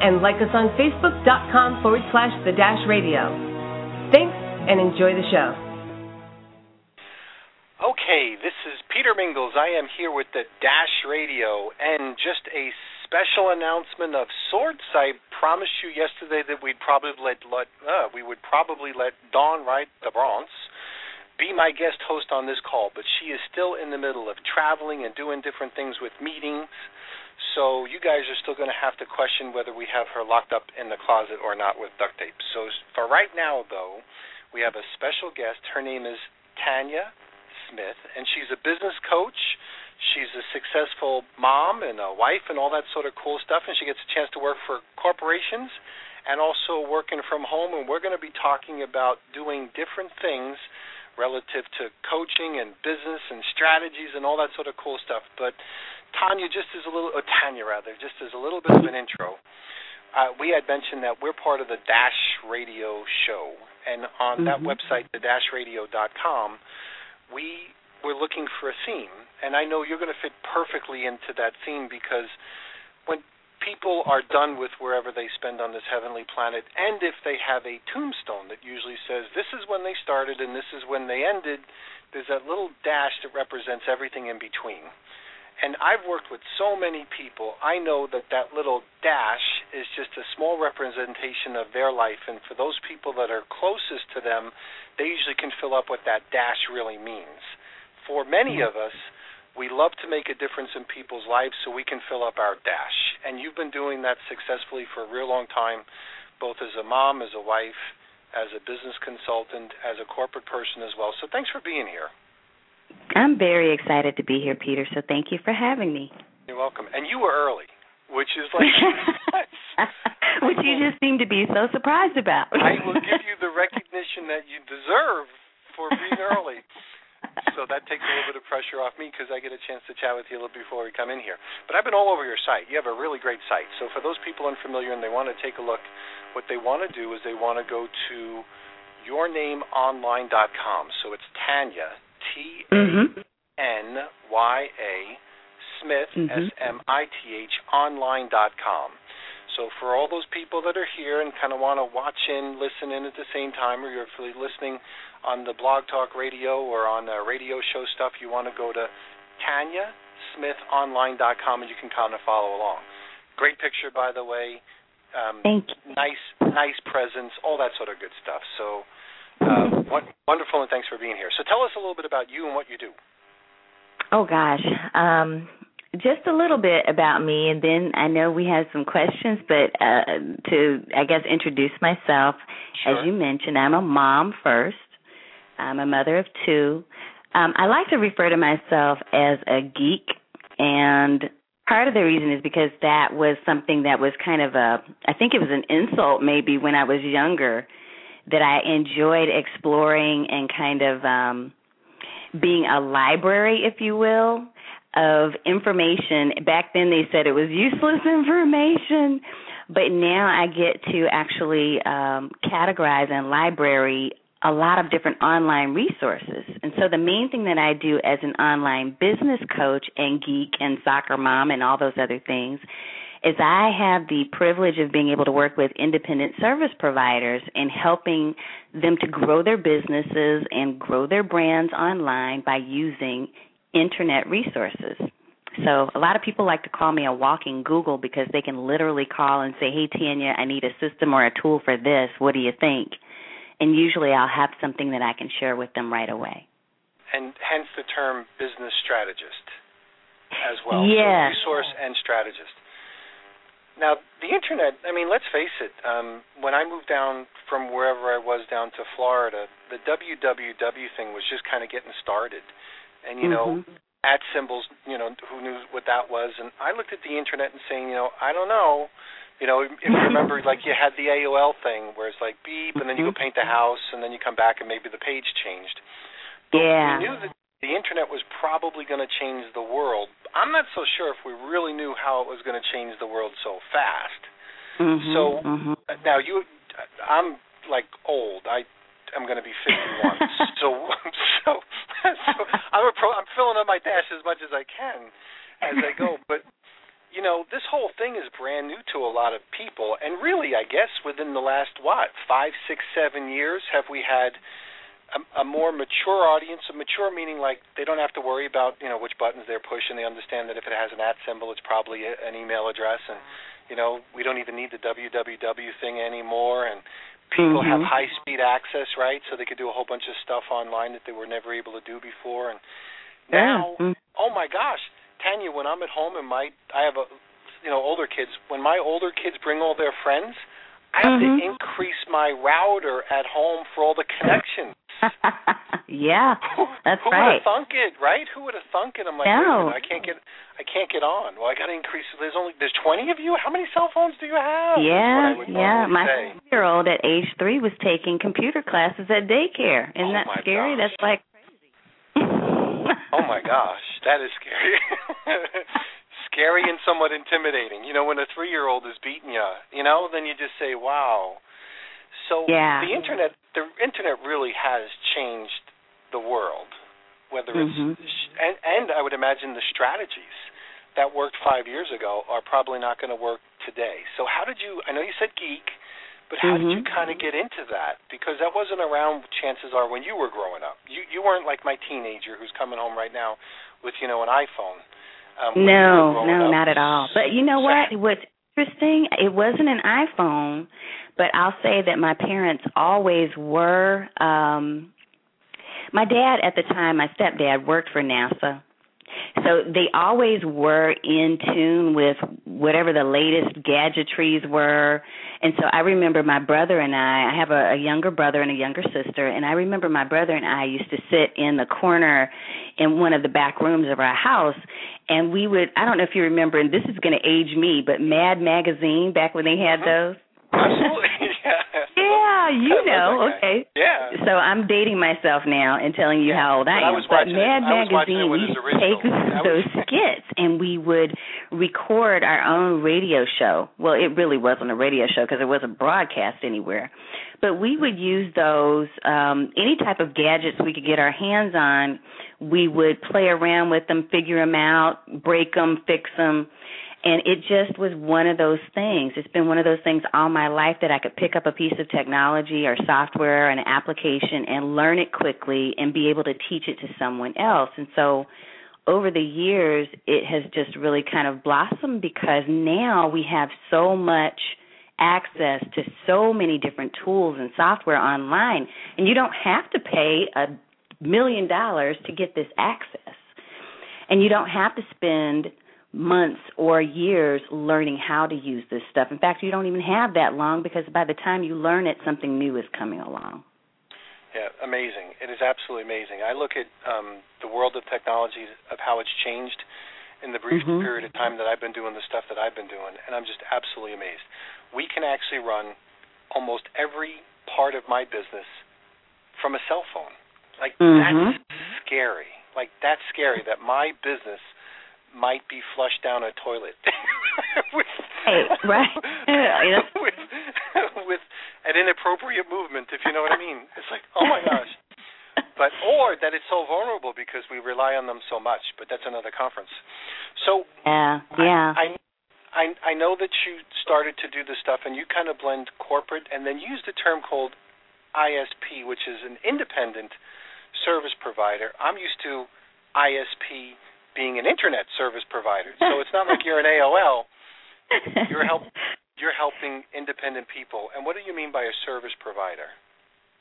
and like us on facebook.com forward slash the Dash Radio. Thanks, and enjoy the show. Okay, this is Peter Mingils. I am here with the Dash Radio, and just a special announcement of sorts. I promised you yesterday that we'd probably let, let uh, we would probably let Dawn Wright DeBronce be my guest host on this call, but she is still in the middle of traveling and doing different things with meetings. So you guys are still going to have to question whether we have her locked up in the closet or not with duct tape. So for right now, though, we have a special guest. Her name is Tanya Smith, and she's a business coach. She's a successful mom and a wife and all that sort of cool stuff, and she gets a chance to work for corporations and also working from home. And we're going to be talking about doing different things relative to coaching and business and strategies and all that sort of cool stuff. But Tanya, just as a little, or Tanya rather, just as a little bit of an intro, uh, we had mentioned that we're part of the Dash Radio show, and on mm-hmm. that website, the-radio.com, we were looking for a theme, and I know you're going to fit perfectly into that theme because when people are done with wherever they spend on this heavenly planet, and if they have a tombstone that usually says this is when they started and this is when they ended, there's that little dash that represents everything in between. And I've worked with so many people, I know that that little dash is just a small representation of their life. And for those people that are closest to them, they usually can fill up what that dash really means. For many mm-hmm. of us, we love to make a difference in people's lives so we can fill up our dash. And you've been doing that successfully for a real long time, both as a mom, as a wife, as a business consultant, as a corporate person as well. So thanks for being here. I'm very excited to be here, Peter. So thank you for having me. You're welcome. And you were early, which is like which you just seem to be so surprised about. I will give you the recognition that you deserve for being early so that takes a little bit of pressure off me because I get a chance to chat with you a little before we come in here. But I've been all over your site. You have a really great site. So for those people unfamiliar and they want to take a look, what they want to do is they want to go to yournameonline.com. So it's Tanya, T A N Y A, Smith, S M I T H online dot com. So for all those people that are here and kind of want to watch in, listen in at the same time, or you're listening on the Blog Talk Radio or on the radio show stuff, you want to go to TanyaSmithOnline.com and you can kind of follow along. Great picture, by the way. Um, Thank you. Nice, nice presence, all that sort of good stuff. So uh, wonderful, and thanks for being here. So tell us a little bit about you and what you do. Oh gosh, um, just a little bit about me, and then I know we have some questions. But uh, to, I guess, introduce myself, sure. as you mentioned, I'm a mom first. I'm a mother of two. Um, I like to refer to myself as a geek, and part of the reason is because that was something that was kind of a, I think it was an insult maybe when I was younger, that I enjoyed exploring and kind of um, being a library, if you will, of information. Back then they said it was useless information, but now I get to actually um, categorize and library a lot of different online resources. And so the main thing that I do as an online business coach and geek and soccer mom and all those other things is I have the privilege of being able to work with independent service providers and helping them to grow their businesses and grow their brands online by using internet resources. So a lot of people like to call me a walking Google because they can literally call and say, "Hey Tanya, I need a system or a tool for this. What do you think?" and usually I'll have something that I can share with them right away. And hence the term business strategist as well. Yes. So resource and strategist. Now, the internet, I mean, let's face it, um, when I moved down from wherever I was down to Florida, the www thing was just kind of getting started. And, you mm-hmm. know, at symbols, you know, who knew what that was? And I looked at the internet and saying, you know, I don't know You know, if you remember, like you had the AOL thing where it's like beep, and then you go Mm-hmm. paint the house, and then you come back and maybe the page changed. But Yeah. We knew that the internet was probably going to change the world. I'm not so sure if we really knew how it was going to change the world so fast. Mhm, So mhm. uh, now you, I'm like old. I am going to be 51. so so so I'm a pro, I'm filling up my dash as much as I can as I go. But you know, this whole thing is brand new to a lot of people, and really, I guess within the last what five, six, seven years, have we had a, a more mature audience? A mature meaning like they don't have to worry about you know which buttons they're pushing. They understand that if it has an at symbol, it's probably a, an email address, and you know we don't even need the www thing anymore. And people have Mhm. high speed access, right? So they could do a whole bunch of stuff online that they were never able to do before. And now, Yeah. Mm. oh my gosh, Tanya, when I'm at home and my I have a you know older kids, when my older kids bring all their friends, I have Mhm. to increase my router at home for all the connections. yeah, Who- that's who would right. have thunk it, right? Who would have thunk it? I'm like, No. wait a minute, I can't get, I can't get on. Well, I got to increase. There's only, there's 20 of you. How many cell phones do you have? Is what I Yeah, yeah. My year old at age three was taking computer classes at daycare. Isn't Oh, that scary? gosh. That's like Oh my gosh, that is scary. scary and somewhat intimidating. You know, when a three-year-old is beating you, you know, then you just say, "Wow." So Yeah. the internet, the internet really has changed the world. Whether it's Mhm. and and I would imagine the strategies that worked five years ago are probably not going to work today. So how did you? I know you said geek, but how did you Mhm. kind of get into that? Because that wasn't around. Chances are when you were growing up, you you weren't like my teenager who's coming home right now with you know an iPhone. Um, when you were No, no, up. not at all. But you know what? What's interesting, it wasn't an iPhone, but I'll say that my parents always were um my dad at the time, my stepdad worked for NASA. So they always were in tune with whatever the latest gadgetries were. And so I remember my brother and I, I have a, a younger brother and a younger sister, and I remember my brother and I used to sit in the corner in one of the back rooms of our house and we would I don't know if you remember and this is going to age me, but Mad magazine back when they had Mhm. those. Absolutely, yeah. you I know. Okay. Yeah. So I'm dating myself now and telling you how old I I am. was but Mad I it Magazine, we his used to take those skits and we would record our own radio show. Well, it really wasn't a radio show because it wasn't broadcast anywhere. But we would use those um any type of gadgets we could get our hands on. We would play around with them, figure them out, break them, fix them and it just was one of those things. It's been one of those things all my life that I could pick up a piece of technology or software or an application and learn it quickly and be able to teach it to someone else. And so over the years, it has just really kind of blossomed because now we have so much access to so many different tools and software online, and you don't have to pay a million dollars to get this access. And you don't have to spend months or years learning how to use this stuff. In fact, you don't even have that long because by the time you learn it, something new is coming along. Yeah, amazing. It is absolutely amazing. I look at um, the world of technology, of how it's changed in the brief Mhm. period of time that I've been doing the stuff that I've been doing, and I'm just absolutely amazed. We can actually run almost every part of my business from a cell phone. Like Mhm. that's scary. Like that's scary that my business might be flushed down a toilet with, Hey, right. Yeah. with with an inappropriate movement, if you know what I mean. It's like, oh my gosh. But or that it's so vulnerable because we rely on them so much. But that's another conference. So yeah, yeah. I, I I know that you started to do this stuff and you kind of blend corporate and then use the term called ISP, which is an independent service provider. I'm used to ISP being an internet service provider. So it's not like you're an AOL. You're help you're helping independent people. And what do you mean by a service provider?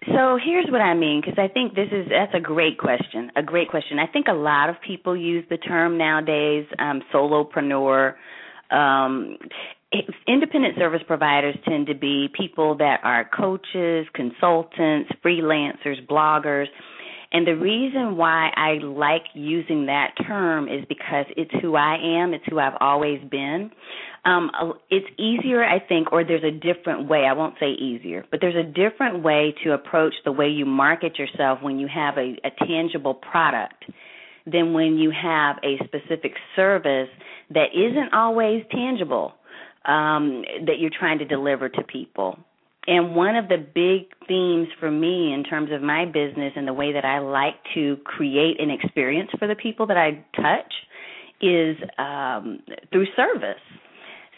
So here's what I mean because I think this is that's a great question. A great question. I think a lot of people use the term nowadays um solopreneur um independent service providers tend to be people that are coaches, consultants, freelancers, bloggers. And the reason why I like using that term is because it's who I am, it's who I've always been. Um, it's easier, I think, or there's a different way. I won't say easier, but there's a different way to approach the way you market yourself when you have a, a tangible product than when you have a specific service that isn't always tangible um, that you're trying to deliver to people. And one of the big themes for me in terms of my business and the way that I like to create an experience for the people that I touch is um, through service.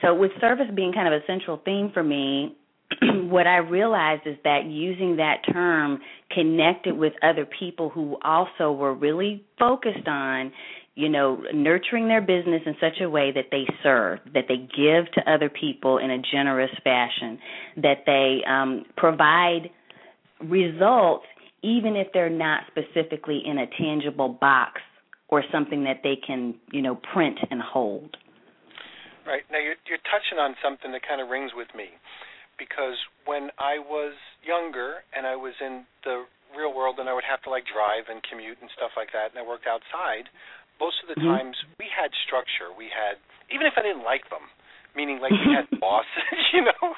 So, with service being kind of a central theme for me, what I realized is that using that term connected with other people who also were really focused on you know, nurturing their business in such a way that they serve, that they give to other people in a generous fashion, that they um, provide results even if they're not specifically in a tangible box or something that they can, you know, print and hold. Right. Now you're, you're touching on something that kind of rings with me because when I was younger and I was in the real world and I would have to like drive and commute and stuff like that and I worked outside, most of the mm-hmm. times we had structure. We had even if I didn't like them, meaning like we had bosses, you know,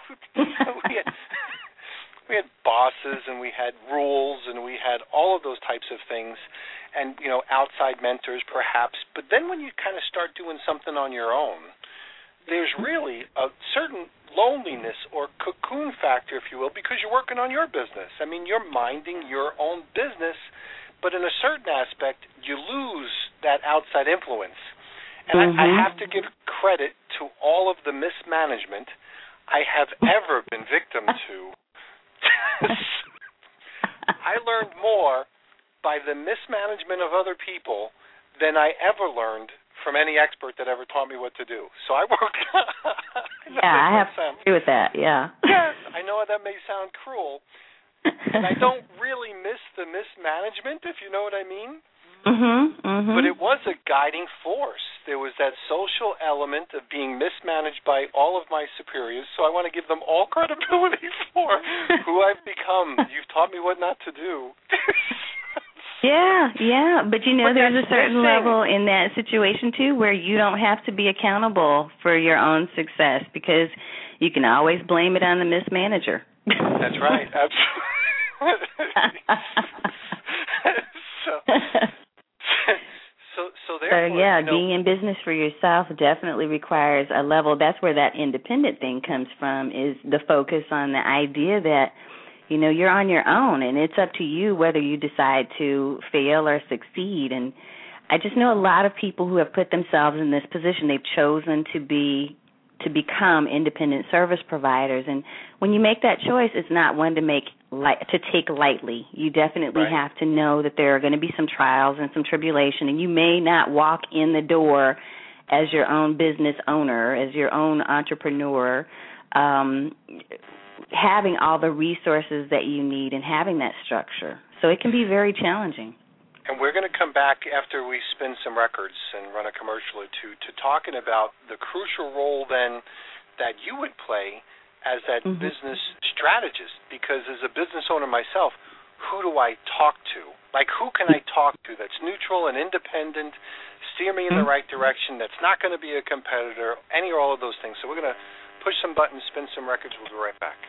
we had we had bosses and we had rules and we had all of those types of things and you know outside mentors perhaps but then when you kind of start doing something on your own there's really a certain loneliness or cocoon factor if you will because you're working on your business i mean you're minding your own business but in a certain aspect, you lose that outside influence. And mm-hmm. I, I mm-hmm. have to give credit to all of the mismanagement I have ever been victim to. I learned more by the mismanagement of other people than I ever learned from any expert that ever taught me what to do. So I work. yeah, I have to agree with that. Yeah. Yes, I know that may sound cruel, and I don't really miss the mismanagement, if you know what I mean. Mhm. Mhm. But it was a guiding force. There was that social element of being mismanaged by all of my superiors. So I want to give them all credibility for who I've become. You've taught me what not to do. yeah, yeah, but you know but there's a certain level in that situation too where you don't have to be accountable for your own success because you can always blame it on the mismanager. That's right. Absolutely. So, so, so therefore, so yeah, you know, being in business for yourself definitely requires a level. That's where that independent thing comes from. Is the focus on the idea that you know you're on your own, and it's up to you whether you decide to fail or succeed. And I just know a lot of people who have put themselves in this position. They've chosen to be to become independent service providers and when you make that choice it's not one to make light to take lightly. You definitely right. have to know that there are going to be some trials and some tribulation and you may not walk in the door as your own business owner as your own entrepreneur um having all the resources that you need and having that structure. So it can be very challenging. And we're going to come back after we spin some records and run a commercial or two to talking about the crucial role then that you would play as that mm-hmm. business strategist. Because as a business owner myself, who do I talk to? Like, who can I talk to that's neutral and independent, steer me in the mm-hmm. right direction, that's not going to be a competitor, any or all of those things. So we're going to push some buttons, spin some records. We'll be right back.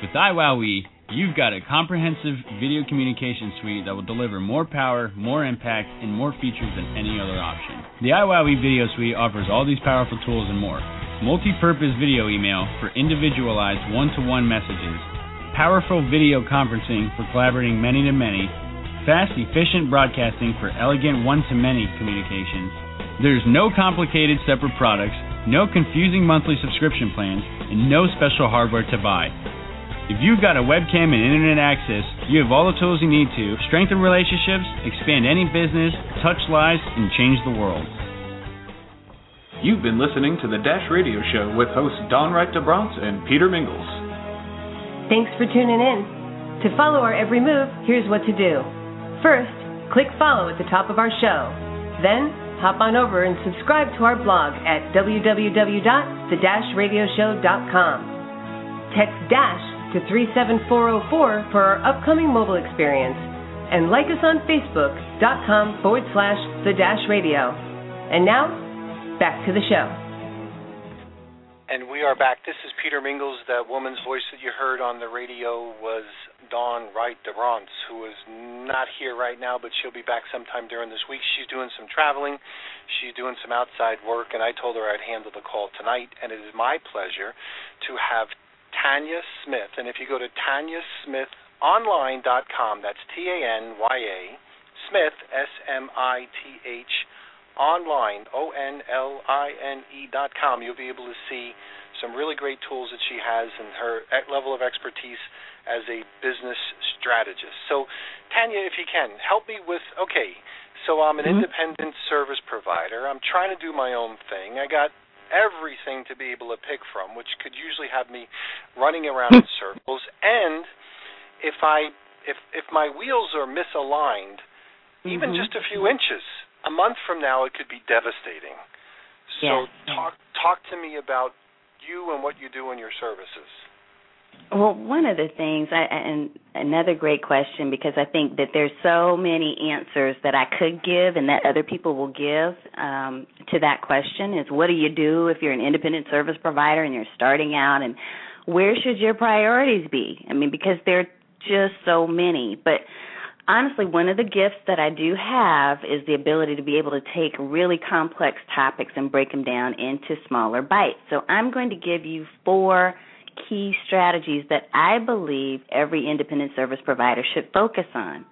With iWowWe, you've got a comprehensive video communication suite that will deliver more power, more impact, and more features than any other option. The iWowWe Video Suite offers all these powerful tools and more. Multi-purpose video email for individualized one-to-one messages, powerful video conferencing for collaborating many to many, fast, efficient broadcasting for elegant one-to-many communications. There's no complicated separate products, no confusing monthly subscription plans, and no special hardware to buy. If you've got a webcam and internet access, you have all the tools you need to strengthen relationships, expand any business, touch lives, and change the world. You've been listening to the Dash Radio Show with hosts Dawn Wright-deBrantes and Peter Mingils. Thanks for tuning in. To follow our every move, here's what to do. First, click follow at the top of our show. Then, hop on over and subscribe to our blog at www.the-radioshow.com. Text DASH to 37404 for our upcoming mobile experience and like us on facebook.com forward slash the dash radio. And now, back to the show. And we are back. This is Peter Mingils. That woman's voice that you heard on the radio was Dawn Wright-deBrantes, who is not here right now, but she'll be back sometime during this week. She's doing some traveling, she's doing some outside work, and I told her I'd handle the call tonight. And it is my pleasure to have Tanya Smith. And if you go to tanyasmithonline.com, that's T A N Y A, Smith, S M I T H online, O N L I N E dot com. You'll be able to see some really great tools that she has and her level of expertise as a business strategist. So, Tanya, if you can, help me with okay, so I'm an mm-hmm. independent service provider. I'm trying to do my own thing. I got everything to be able to pick from, which could usually have me running around in circles. And if I if if my wheels are misaligned, mm-hmm. even just a few inches, a month from now it could be devastating. So yeah. talk talk to me about you and what you do in your services. Well, one of the things, I, and another great question, because I think that there's so many answers that I could give and that other people will give um, to that question is what do you do if you're an independent service provider and you're starting out, and where should your priorities be? I mean, because there are just so many. But honestly, one of the gifts that I do have is the ability to be able to take really complex topics and break them down into smaller bites. So I'm going to give you four key strategies that I believe every independent service provider should focus on.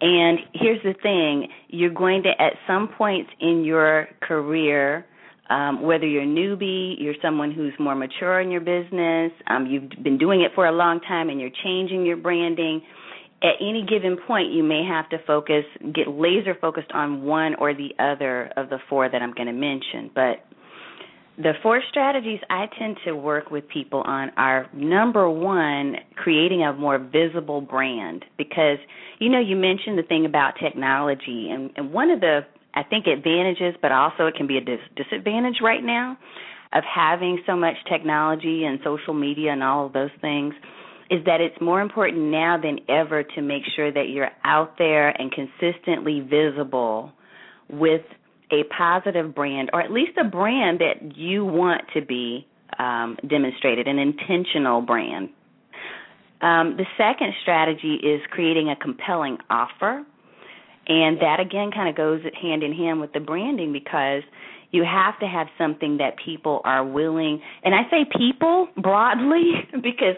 And here's the thing you're going to, at some points in your career, um, whether you're a newbie, you're someone who's more mature in your business, um, you've been doing it for a long time and you're changing your branding, at any given point, you may have to focus, get laser focused on one or the other of the four that I'm going to mention. But the four strategies I tend to work with people on are number one, creating a more visible brand. Because, you know, you mentioned the thing about technology, and, and one of the, I think, advantages, but also it can be a dis- disadvantage right now of having so much technology and social media and all of those things is that it's more important now than ever to make sure that you're out there and consistently visible with a positive brand, or at least a brand that you want to be um, demonstrated, an intentional brand. Um, the second strategy is creating a compelling offer. And that again kind of goes hand in hand with the branding because you have to have something that people are willing, and I say people broadly because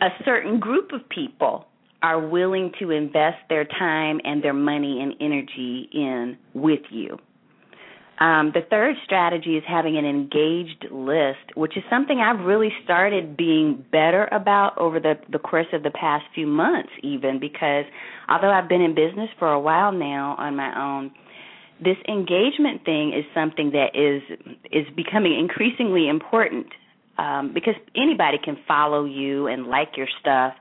a certain group of people are willing to invest their time and their money and energy in with you. Um, the third strategy is having an engaged list, which is something I've really started being better about over the, the course of the past few months, even because although I've been in business for a while now on my own, this engagement thing is something that is is becoming increasingly important um, because anybody can follow you and like your stuff.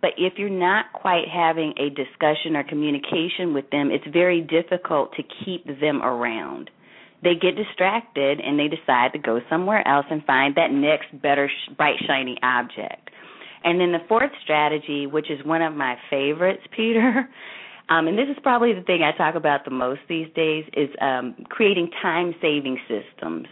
But if you're not quite having a discussion or communication with them, it's very difficult to keep them around. They get distracted and they decide to go somewhere else and find that next better, bright, shiny object. And then the fourth strategy, which is one of my favorites, Peter, um, and this is probably the thing I talk about the most these days, is um, creating time saving systems.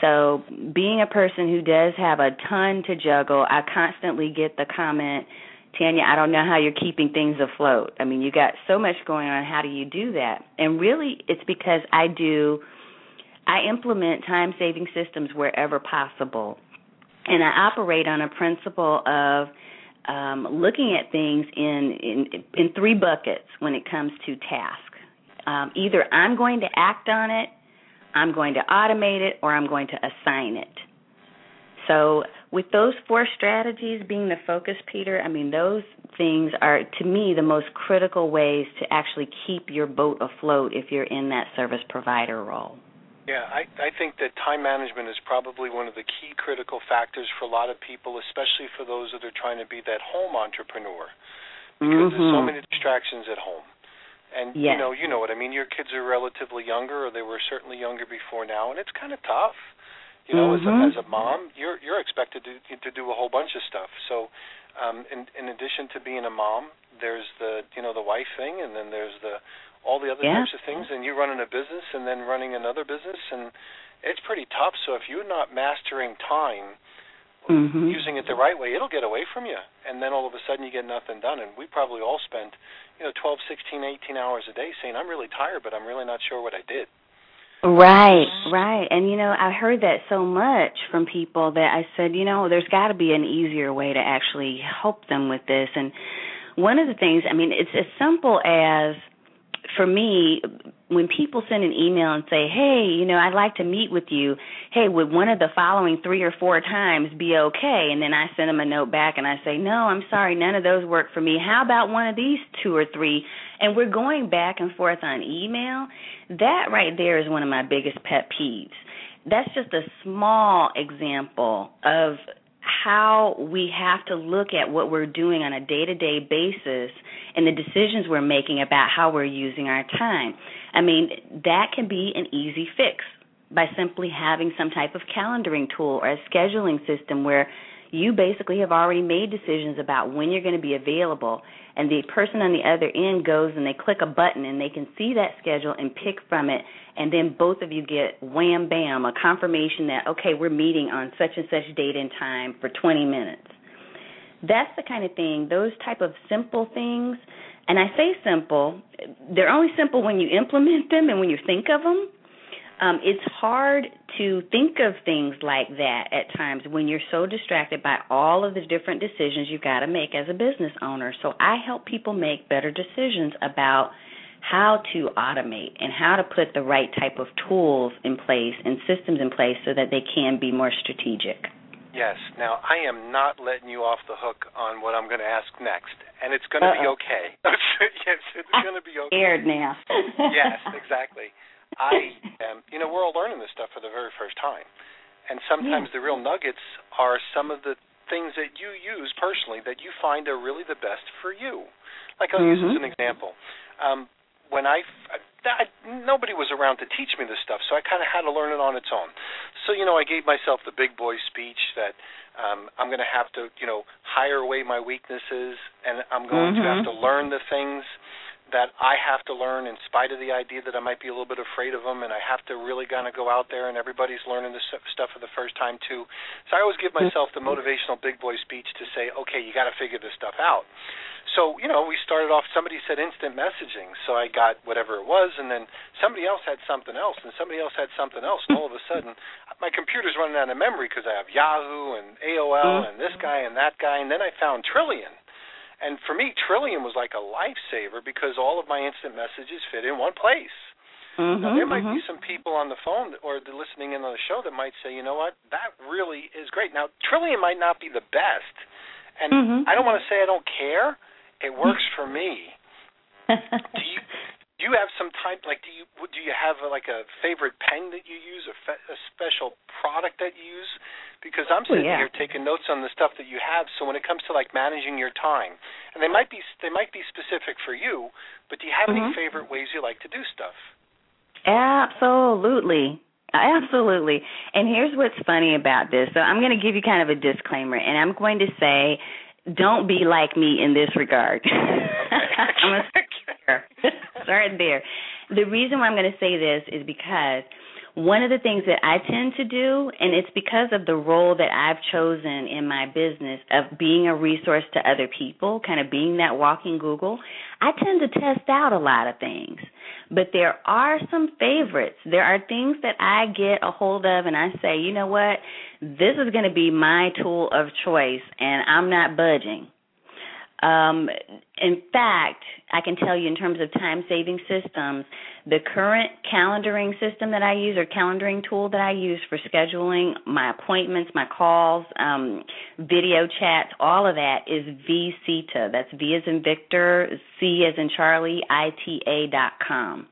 So, being a person who does have a ton to juggle, I constantly get the comment, Tanya, I don't know how you're keeping things afloat. I mean, you got so much going on. How do you do that? And really, it's because I do, I implement time saving systems wherever possible. And I operate on a principle of um, looking at things in, in in three buckets when it comes to task. Um, either I'm going to act on it I'm going to automate it or I'm going to assign it. So, with those four strategies being the focus, Peter, I mean, those things are, to me, the most critical ways to actually keep your boat afloat if you're in that service provider role. Yeah, I, I think that time management is probably one of the key critical factors for a lot of people, especially for those that are trying to be that home entrepreneur. Because mm-hmm. there's so mm-hmm. many distractions at home. And yes. you know, you know what I mean. Your kids are relatively younger, or they were certainly younger before now, and it's kind of tough. You know, mm-hmm. as, a, as a mom, you're you're expected to to do a whole bunch of stuff. So, um, in in addition to being a mom, there's the you know the wife thing, and then there's the all the other yeah. types of things, and you running a business, and then running another business, and it's pretty tough. So if you're not mastering time, mm-hmm. using it the right way, it'll get away from you, and then all of a sudden you get nothing done. And we probably all spent, you know, 12, 16, 18 hours a day saying, "I'm really tired, but I'm really not sure what I did." Right, right. And you know, I heard that so much from people that I said, you know, there's got to be an easier way to actually help them with this. And one of the things, I mean, it's as simple as for me, when people send an email and say, "Hey, you know, I'd like to meet with you," hey, would one of the following three or four times be okay? And then I send them a note back and I say, "No, I'm sorry, none of those work for me. How about one of these two or three? And we're going back and forth on email. That right there is one of my biggest pet peeves. That's just a small example of how we have to look at what we're doing on a day to day basis and the decisions we're making about how we're using our time. I mean, that can be an easy fix by simply having some type of calendaring tool or a scheduling system where you basically have already made decisions about when you're going to be available and the person on the other end goes and they click a button and they can see that schedule and pick from it and then both of you get wham bam a confirmation that okay we're meeting on such and such date and time for 20 minutes. That's the kind of thing those type of simple things and i say simple they're only simple when you implement them and when you think of them um, it's hard to think of things like that at times when you're so distracted by all of the different decisions you've got to make as a business owner. So I help people make better decisions about how to automate and how to put the right type of tools in place and systems in place so that they can be more strategic. Yes. Now, I am not letting you off the hook on what I'm going to ask next, and it's going to Uh-oh. be okay. yes, it's going to be okay. Scared now. yes, exactly. I am, you know, we're all learning this stuff for the very first time. And sometimes yeah. the real nuggets are some of the things that you use personally that you find are really the best for you. Like I'll mm-hmm. use as an example. Um, when I, I, nobody was around to teach me this stuff, so I kind of had to learn it on its own. So you know, I gave myself the big boy speech that um, I'm going to have to, you know, hire away my weaknesses, and I'm going mm-hmm. to have to learn the things that I have to learn in spite of the idea that I might be a little bit afraid of them, and I have to really kind of go out there, and everybody's learning this stuff for the first time too. So I always give myself the motivational big boy speech to say, okay, you got to figure this stuff out. So you know, we started off. Somebody said instant messaging, so I got whatever it was, and then somebody else had something else, and somebody else had something else, and all of a sudden, my computer's running out of memory because I have Yahoo and AOL mm-hmm. and this guy and that guy, and then I found Trillian and for me, Trillian was like a lifesaver because all of my instant messages fit in one place. Mm-hmm, now, there might mm-hmm. be some people on the phone or the listening in on the show that might say, you know what, that really is great. Now, Trillian might not be the best, and mm-hmm. I don't want to say I don't care. It works for me. do you do you have some type like do you do you have a, like a favorite pen that you use, a, fe- a special product that you use? Because I'm sitting oh, yeah. here taking notes on the stuff that you have. So when it comes to like managing your time, and they might be they might be specific for you, but do you have mm-hmm. any favorite ways you like to do stuff? Absolutely. Absolutely. And here's what's funny about this. So I'm going to give you kind of a disclaimer, and I'm going to say, don't be like me in this regard. To start there. The reason why I'm going to say this is because one of the things that I tend to do, and it's because of the role that I've chosen in my business of being a resource to other people, kind of being that walking Google, I tend to test out a lot of things. But there are some favorites. There are things that I get a hold of and I say, you know what, this is going to be my tool of choice, and I'm not budging. Um, in fact, I can tell you in terms of time saving systems, the current calendaring system that I use or calendaring tool that I use for scheduling my appointments, my calls, um, video chats, all of that is VCITA. That's V as in Victor, C as in Charlie, ITA dot com.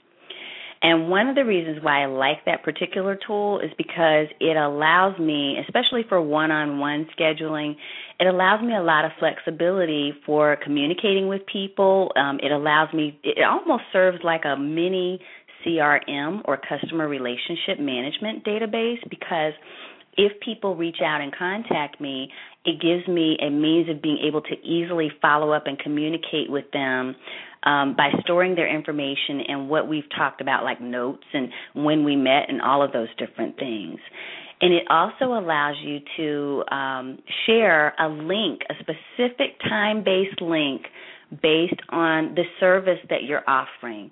And one of the reasons why I like that particular tool is because it allows me, especially for one on one scheduling, it allows me a lot of flexibility for communicating with people. Um, it allows me, it almost serves like a mini CRM or customer relationship management database because if people reach out and contact me, it gives me a means of being able to easily follow up and communicate with them um, by storing their information and what we've talked about, like notes and when we met and all of those different things. And it also allows you to um, share a link, a specific time based link based on the service that you're offering.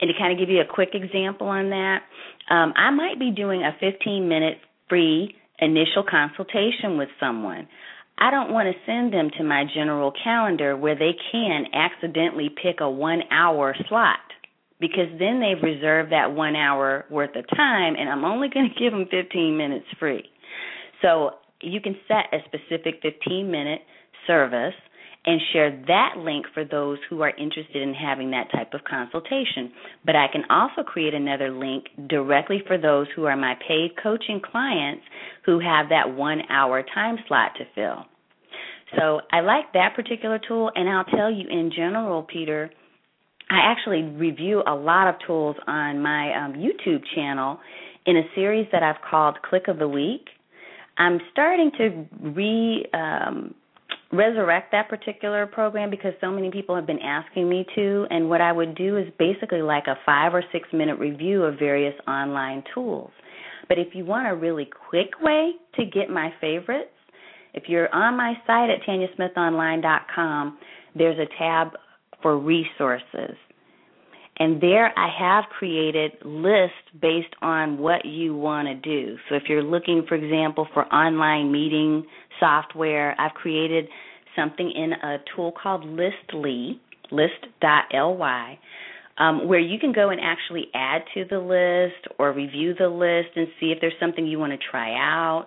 And to kind of give you a quick example on that, um, I might be doing a 15 minute free initial consultation with someone. I don't want to send them to my general calendar where they can accidentally pick a one hour slot because then they've reserved that one hour worth of time and I'm only going to give them 15 minutes free. So you can set a specific 15 minute service and share that link for those who are interested in having that type of consultation. But I can also create another link directly for those who are my paid coaching clients who have that one hour time slot to fill. So I like that particular tool, and I'll tell you in general, Peter, I actually review a lot of tools on my um, YouTube channel in a series that I've called Click of the Week. I'm starting to re um, resurrect that particular program because so many people have been asking me to. And what I would do is basically like a five or six minute review of various online tools. But if you want a really quick way to get my favorites, if you're on my site at tanyasmithonline.com, there's a tab for resources. And there I have created lists based on what you want to do. So if you're looking, for example, for online meeting software, I've created something in a tool called Listly, list.ly, um, where you can go and actually add to the list or review the list and see if there's something you want to try out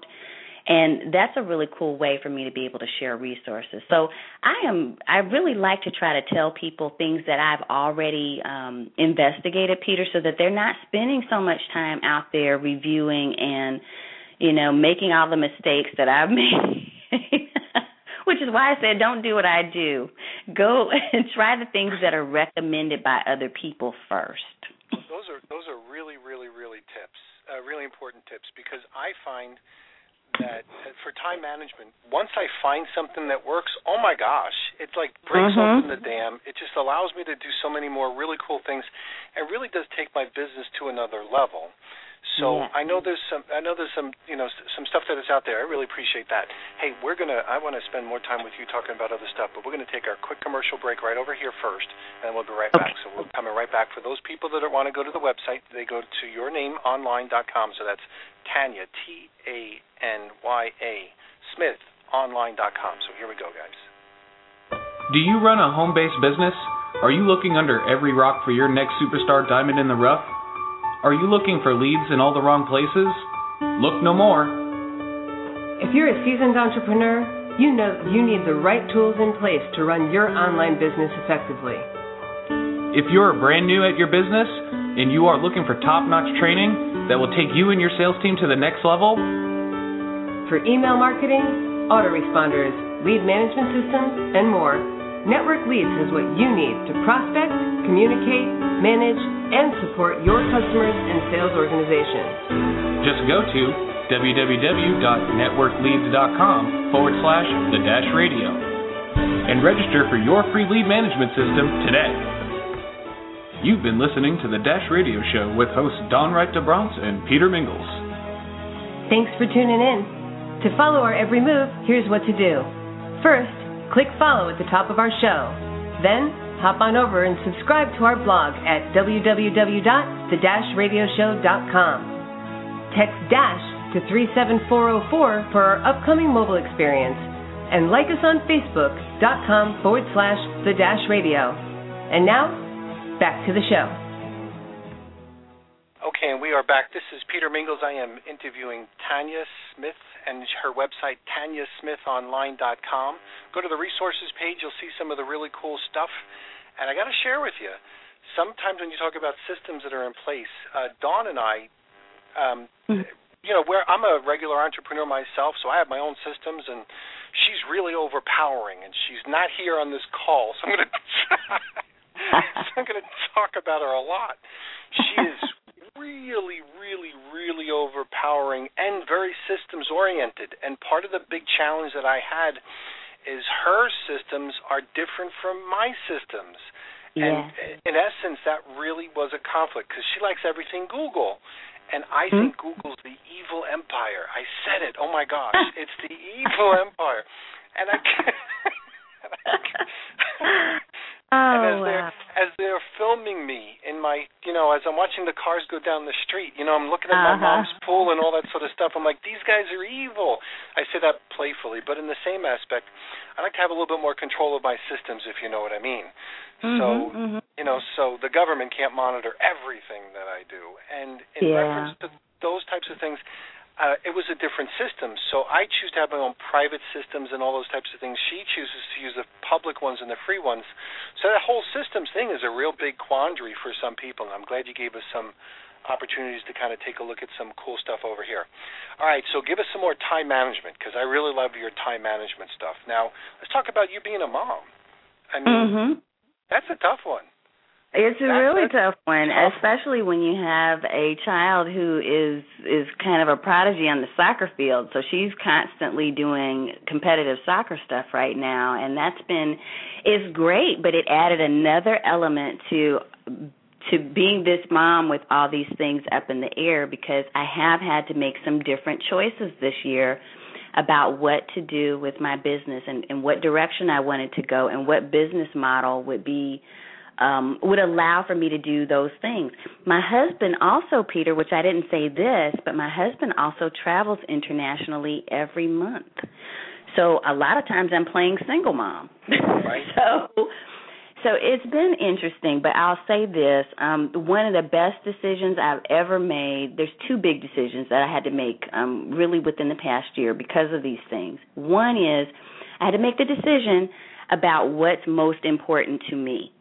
and that's a really cool way for me to be able to share resources. So I am I really like to try to tell people things that I've already um, investigated, Peter, so that they're not spending so much time out there reviewing and you know making all the mistakes that I've made. Which is why I said don't do what I do. Go and try the things that are recommended by other people first. Those are those are really really really tips, uh, really important tips because I find that for time management, once I find something that works, oh my gosh, it's like breaks mm-hmm. open the dam. It just allows me to do so many more really cool things. It really does take my business to another level. So yeah. I know there's some I know there's some you know some stuff that is out there. I really appreciate that. Hey, we're gonna I want to spend more time with you talking about other stuff, but we're gonna take our quick commercial break right over here first, and we'll be right okay. back. So we're coming right back. For those people that want to go to the website, they go to yournameonline.com. So that's Tanya T A N Y A Smith online.com. So here we go, guys. Do you run a home-based business? Are you looking under every rock for your next superstar diamond in the rough? Are you looking for leads in all the wrong places? Look no more. If you're a seasoned entrepreneur, you know you need the right tools in place to run your online business effectively. If you're brand new at your business and you are looking for top notch training that will take you and your sales team to the next level, for email marketing, autoresponders, lead management systems, and more, Network Leads has what you need to prospect, communicate, manage, and support your customers and sales organizations. Just go to www.networkleads.com forward slash the dash radio and register for your free lead management system today. You've been listening to the Dash Radio Show with hosts Dawn Wright-deBrantes and Peter Mingils. Thanks for tuning in. To follow our every move, here's what to do. First, click follow at the top of our show. Then, hop on over and subscribe to our blog at www.the-radioshow.com. Text DASH to 37404 for our upcoming mobile experience and like us on facebook.com forward slash the dash radio. And now, back to the show. Okay, and we are back. This is Peter Mingils. I am interviewing Tanya Smith and her website, tanyasmithonline.com. Go to the resources page. You'll see some of the really cool stuff and I got to share with you, sometimes when you talk about systems that are in place, uh, Dawn and I, um, mm-hmm. you know, where I'm a regular entrepreneur myself, so I have my own systems, and she's really overpowering, and she's not here on this call, so I'm going to. so I'm going to talk about her a lot. She is really, really, really overpowering and very systems oriented. And part of the big challenge that I had is her systems are different from my systems. Yeah. And in essence, that really was a conflict because she likes everything Google. And I Hmm? think Google's the evil empire. I said it. Oh my gosh, it's the evil empire. And I can't. oh and as wow. As they're filming me in my you know as I'm watching the cars go down the street you know I'm looking at my Uh-huh. mom's pool and all that sort of stuff I'm like these guys are evil I say that playfully but in the same aspect I like to have a little bit more control of my systems if you know what I mean so Mhm, mhm. you know so the government can't monitor everything that I do and in Yeah. reference to those types of things uh, it was a different system. So I choose to have my own private systems and all those types of things. She chooses to use the public ones and the free ones. So that whole systems thing is a real big quandary for some people. And I'm glad you gave us some opportunities to kind of take a look at some cool stuff over here. All right, so give us some more time management because I really love your time management stuff. Now, let's talk about you being a mom. I mean, Mhm. that's a tough one. It's a really tough one, especially when you have a child who is is kind of a prodigy on the soccer field. So she's constantly doing competitive soccer stuff right now, and that's been it's great, but it added another element to to being this mom with all these things up in the air because I have had to make some different choices this year about what to do with my business and, and what direction I wanted to go and what business model would be um, would allow for me to do those things. My husband also, Peter, which I didn't say this, but my husband also travels internationally every month. So a lot of times I'm playing single mom. Right. so so it's been interesting, but I'll say this, um one of the best decisions I've ever made, there's two big decisions that I had to make um really within the past year because of these things. One is I had to make the decision about what's most important to me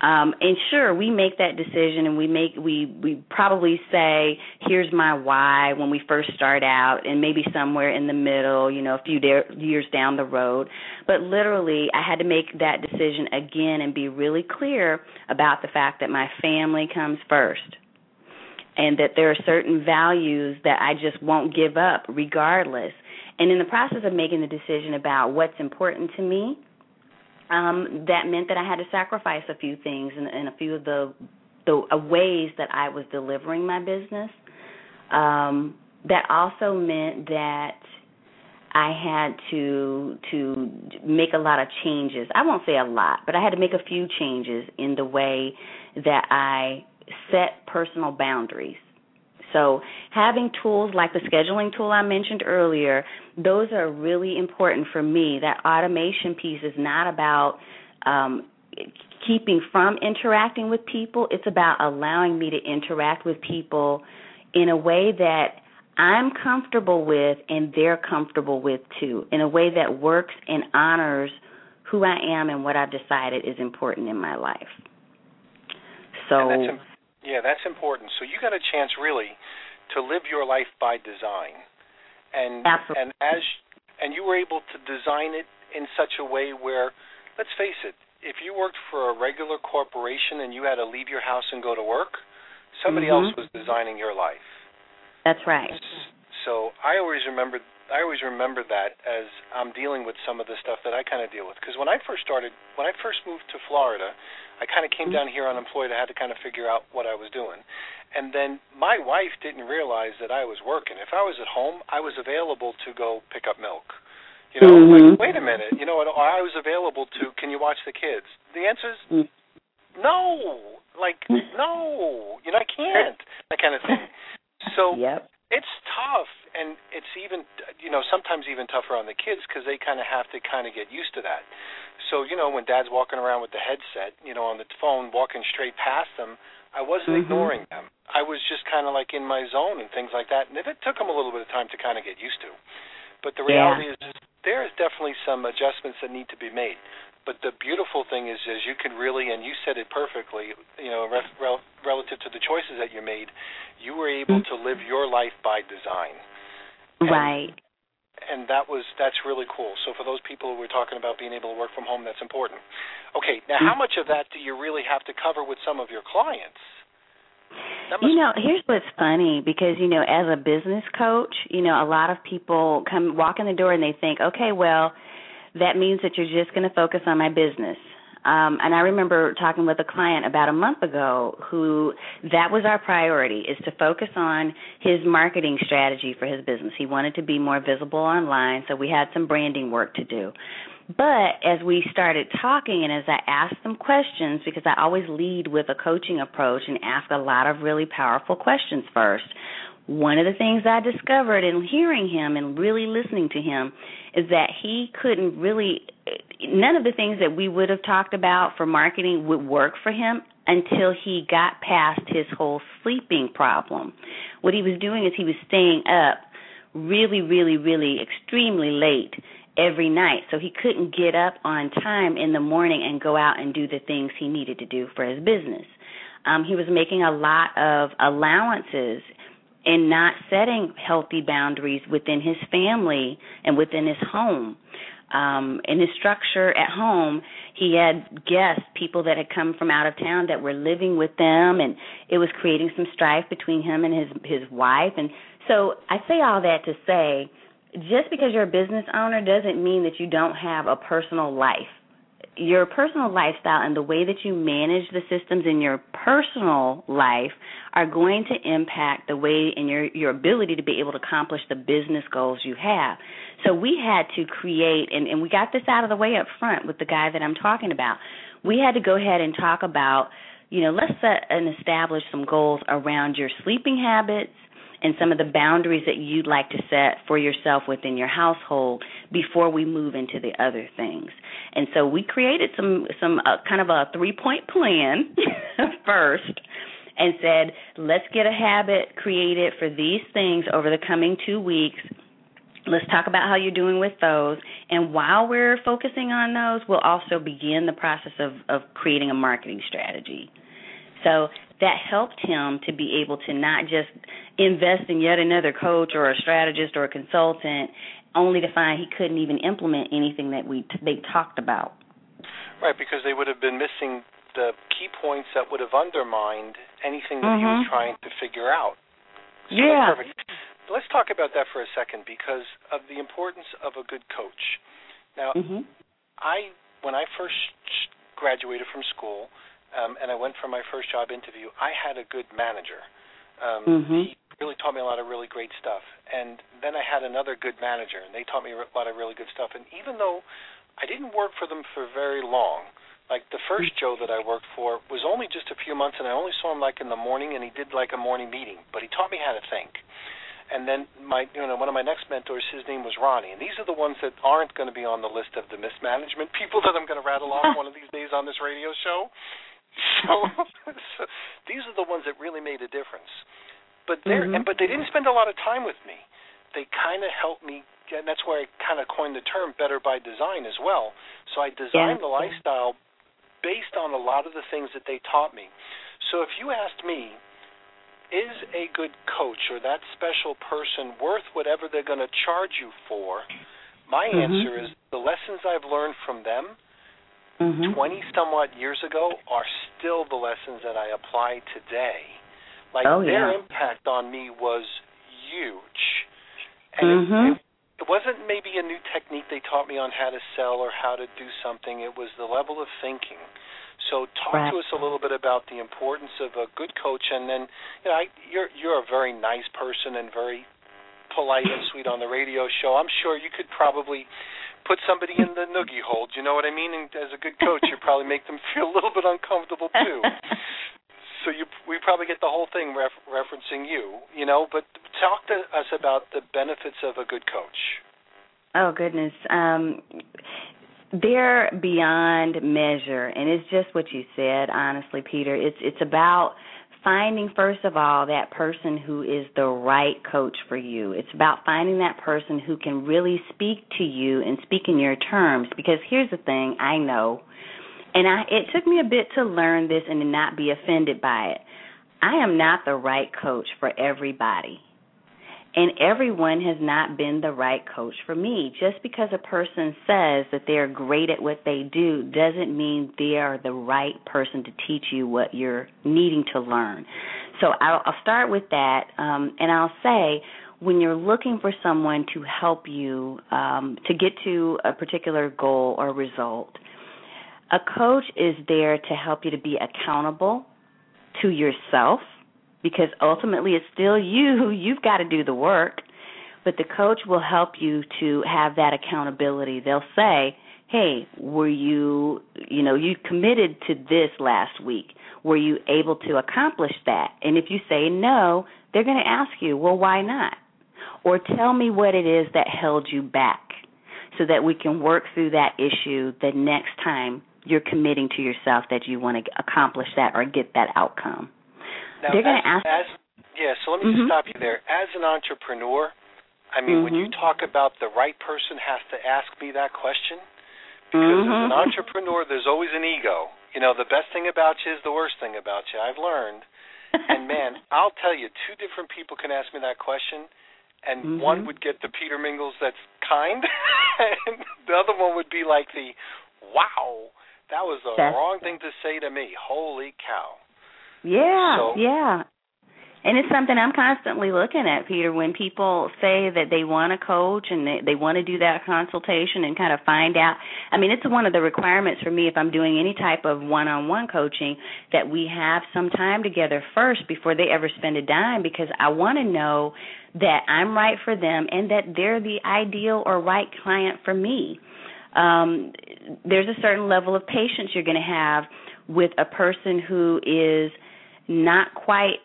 um and sure we make that decision and we make we we probably say here's my why when we first start out and maybe somewhere in the middle you know a few years down the road but literally i had to make that decision again and be really clear about the fact that my family comes first and that there are certain values that I just won't give up regardless. And in the process of making the decision about what's important to me, um, that meant that I had to sacrifice a few things and, and a few of the the uh, ways that I was delivering my business. Um, that also meant that I had to to make a lot of changes. I won't say a lot, but I had to make a few changes in the way that I set personal boundaries. So, having tools like the scheduling tool I mentioned earlier, those are really important for me. That automation piece is not about um, keeping from interacting with people, it's about allowing me to interact with people in a way that I'm comfortable with and they're comfortable with too, in a way that works and honors who I am and what I've decided is important in my life. So, yeah, that's important. So you got a chance really to live your life by design, and Absolutely. and as and you were able to design it in such a way where, let's face it, if you worked for a regular corporation and you had to leave your house and go to work, somebody Mhm. else was designing your life. that's right. So I always remember I always remember that as I'm dealing with some of the stuff that I kind of deal with because when I first started when I first moved to Florida, I kind of came Mhm. down here unemployed. I had to kind of figure out what I was doing. And then my wife didn't realize that I was working. If I was at home, I was available to go pick up milk. You know, Mhm. like wait a minute, you know, I was available to can you watch the kids? The answer is Mm. no. Like no, you know I can't. That kind of thing. So Yep. It's tough and it's even you know sometimes even tougher on the kids because they kind of have to kind of get used to that so you know when dad's walking around with the headset you know on the phone walking straight past them i wasn't Mhm. ignoring them i was just kind of like in my zone and things like that and it took them a little bit of time to kind of get used to but the Yeah. reality is there is definitely some adjustments that need to be made but the beautiful thing is is you can really and you said it perfectly you know ref, rel, relative to the choices that you made you were able Mhm. to live your life by design. And- Right. and that was that's really cool. So for those people who were talking about being able to work from home that's important. Okay now how much of that do you really have to cover with some of your clients? You know, here's what's funny because you know, as a business coach, you know, a lot of people come walk in the door and they think, okay, well, that means that you're just going to focus on my business. Um, and I remember talking with a client about a month ago who that was our priority is to focus on his marketing strategy for his business. He wanted to be more visible online, so we had some branding work to do. But as we started talking and as I asked them questions, because I always lead with a coaching approach and ask a lot of really powerful questions first, one of the things I discovered in hearing him and really listening to him is that he couldn't really, none of the things that we would have talked about for marketing would work for him until he got past his whole sleeping problem. What he was doing is he was staying up really, really, really extremely late every night. So he couldn't get up on time in the morning and go out and do the things he needed to do for his business. Um, he was making a lot of allowances and not setting healthy boundaries within his family and within his home. Um, in his structure at home, he had guests, people that had come from out of town that were living with them, and it was creating some strife between him and his his wife. And so I say all that to say just because you're a business owner doesn't mean that you don't have a personal life. Your personal lifestyle and the way that you manage the systems in your personal life are going to impact the way and your your ability to be able to accomplish the business goals you have. So we had to create and, and we got this out of the way up front with the guy that I'm talking about. We had to go ahead and talk about, you know, let's set and establish some goals around your sleeping habits, and some of the boundaries that you'd like to set for yourself within your household before we move into the other things. And so we created some some uh, kind of a three-point plan first and said, let's get a habit created for these things over the coming 2 weeks. Let's talk about how you're doing with those. And while we're focusing on those, we'll also begin the process of, of creating a marketing strategy. So that helped him to be able to not just invest in yet another coach or a strategist or a consultant only to find he couldn't even implement anything that we t- they talked about. Right, because they would have been missing the key points that would have undermined anything that mm-hmm. he was mm-hmm. trying to figure out. So yeah. Let's talk about that for a second because of the importance of a good coach. Now, mm-hmm. I when I first graduated from school, um, and I went for my first job interview, I had a good manager. Um, mm-hmm. He really taught me a lot of really great stuff. And then I had another good manager, and they taught me a lot of really good stuff. And even though I didn't work for them for very long, like the first Joe that I worked for was only just a few months, and I only saw him like in the morning, and he did like a morning meeting. But he taught me how to think. And then my, you know, one of my next mentors, his name was Ronnie, and these are the ones that aren't going to be on the list of the mismanagement people that I'm going to rattle off one of these days on this radio show. So, so these are the ones that really made a difference. But they mm-hmm. but they didn't spend a lot of time with me. They kind of helped me, and that's where I kind of coined the term "better by design" as well. So I designed yeah. the lifestyle based on a lot of the things that they taught me. So if you asked me, is a good coach or that special person worth whatever they're going to charge you for? My mm-hmm. answer is the lessons I've learned from them mm-hmm. 20 somewhat years ago are still the lessons that I apply today. Like oh, their yeah. impact on me was huge. And mm-hmm. it, it, it wasn't maybe a new technique they taught me on how to sell or how to do something. It was the level of thinking. So talk right. to us a little bit about the importance of a good coach and then you know, I, you're you're a very nice person and very polite and sweet on the radio show. I'm sure you could probably put somebody in the noogie hold. You know what I mean? And as a good coach, you probably make them feel a little bit uncomfortable too. so you we probably get the whole thing ref- referencing you, you know. But talk to us about the benefits of a good coach. Oh goodness, um, they're beyond measure, and it's just what you said. Honestly, Peter, it's it's about finding first of all that person who is the right coach for you. It's about finding that person who can really speak to you and speak in your terms because here's the thing, I know and I it took me a bit to learn this and to not be offended by it. I am not the right coach for everybody. And everyone has not been the right coach for me. Just because a person says that they're great at what they do doesn't mean they are the right person to teach you what you're needing to learn. So I'll, I'll start with that, um, and I'll say when you're looking for someone to help you um, to get to a particular goal or result, a coach is there to help you to be accountable to yourself because ultimately it's still you. You've got to do the work. But the coach will help you to have that accountability. They'll say, hey, were you, you know, you committed to this last week. Were you able to accomplish that? And if you say no, they're going to ask you, well, why not? Or tell me what it is that held you back so that we can work through that issue the next time you're committing to yourself that you want to accomplish that or get that outcome. Now, they're going to ask. As, yeah, so let me mm-hmm. just stop you there. As an entrepreneur, I mean, mm-hmm. when you talk about the right person has to ask me that question, because mm-hmm. as an entrepreneur, there's always an ego. You know, the best thing about you is the worst thing about you. I've learned. and man, I'll tell you, two different people can ask me that question, and mm-hmm. one would get the Peter Mingils that's kind, and the other one would be like the, wow, that was the that's, wrong thing to say to me. Holy cow. Yeah, so, yeah. And it's something I'm constantly looking at, Peter. When people say that they want a coach and they, they want to do that consultation and kind of find out, I mean, it's one of the requirements for me if I'm doing any type of one on one coaching that we have some time together first before they ever spend a dime because I want to know that I'm right for them and that they're the ideal or right client for me. Um, there's a certain level of patience you're going to have with a person who is not quite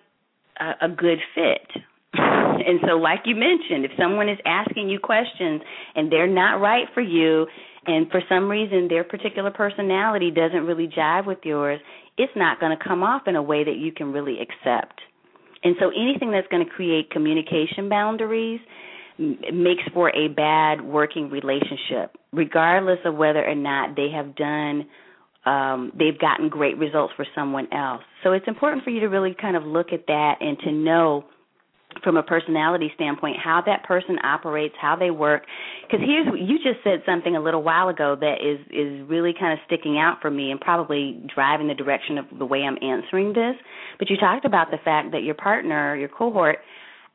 a, a good fit. And so, like you mentioned, if someone is asking you questions and they're not right for you, and for some reason their particular personality doesn't really jive with yours, it's not going to come off in a way that you can really accept. And so, anything that's going to create communication boundaries makes for a bad working relationship, regardless of whether or not they have done um, they've gotten great results for someone else. So it's important for you to really kind of look at that and to know from a personality standpoint how that person operates, how they work. Because here's what you just said something a little while ago that is is really kind of sticking out for me and probably driving the direction of the way I'm answering this. But you talked about the fact that your partner, your cohort,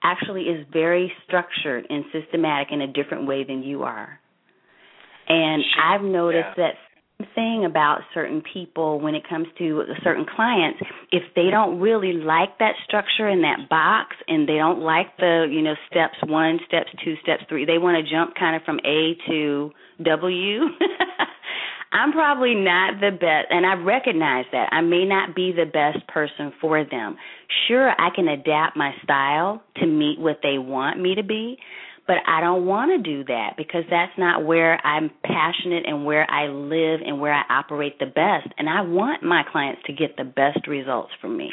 actually is very structured and systematic in a different way than you are. And I've noticed yeah. that thing about certain people when it comes to certain clients if they don't really like that structure in that box and they don't like the you know steps 1 steps 2 steps 3 they want to jump kind of from A to W I'm probably not the best and I recognize that I may not be the best person for them. Sure I can adapt my style to meet what they want me to be but I don't want to do that because that's not where I'm passionate and where I live and where I operate the best. And I want my clients to get the best results from me.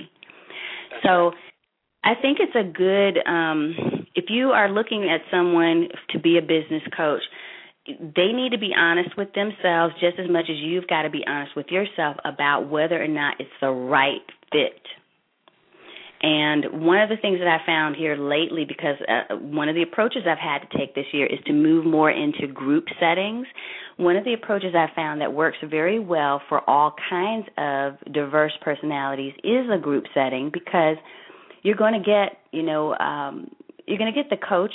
So. I think it's a good, um, if you are looking at someone to be a business coach, they need to be honest with themselves just as much as you've got to be honest with yourself about whether or not it's the right fit and one of the things that I found here lately, because uh, one of the approaches I've had to take this year is to move more into group settings. One of the approaches I found that works very well for all kinds of diverse personalities is a group setting because you're going to get, you know, um, you're going to get the coach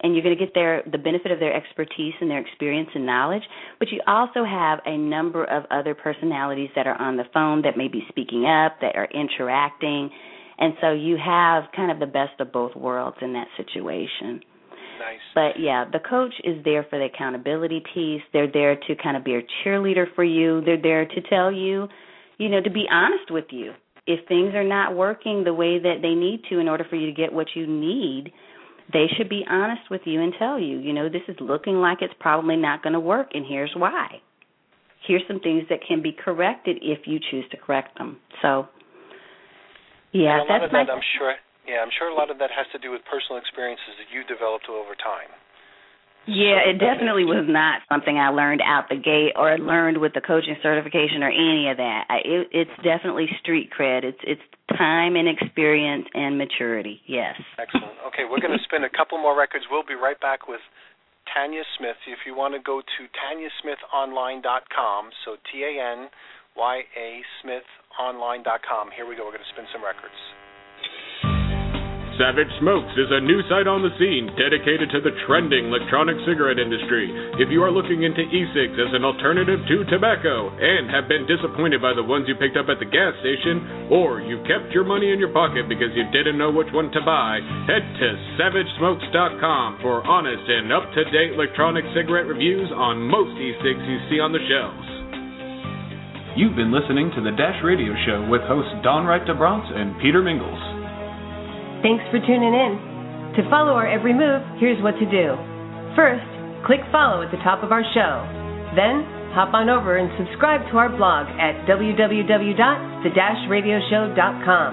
and you're going to get their the benefit of their expertise and their experience and knowledge but you also have a number of other personalities that are on the phone that may be speaking up that are interacting and so you have kind of the best of both worlds in that situation. Nice. But yeah, the coach is there for the accountability piece. They're there to kind of be a cheerleader for you. They're there to tell you, you know, to be honest with you. If things are not working the way that they need to in order for you to get what you need, they should be honest with you and tell you, you know, this is looking like it's probably not going to work and here's why. Here's some things that can be corrected if you choose to correct them. So yeah, and a lot that's of that, my. I'm sure. Yeah, I'm sure a lot of that has to do with personal experiences that you developed over time. Yeah, So it definitely was not something I learned out the gate or learned with the coaching certification or any of that. I, it, it's definitely street cred. It's it's time and experience and maturity. Yes. Excellent. Okay, we're going to spin a couple more records. We'll be right back with Tanya Smith. If you want to go to tanyasmithonline.com, so T A N Y A Smith online.com. Here we go. We're going to spin some records. Savage Smokes is a new site on the scene dedicated to the trending electronic cigarette industry. If you are looking into e-cigs as an alternative to tobacco and have been disappointed by the ones you picked up at the gas station, or you've kept your money in your pocket because you didn't know which one to buy, head to savagesmokes.com for honest and up-to-date electronic cigarette reviews on most e-cigs you see on the shelves. You've been listening to the Dash Radio Show with hosts Dawn Wright-deBrantes and Peter Mingils. Thanks for tuning in. To follow our every move, here's what to do. First, click follow at the top of our show. Then, hop on over and subscribe to our blog at www.the-radioshow.com.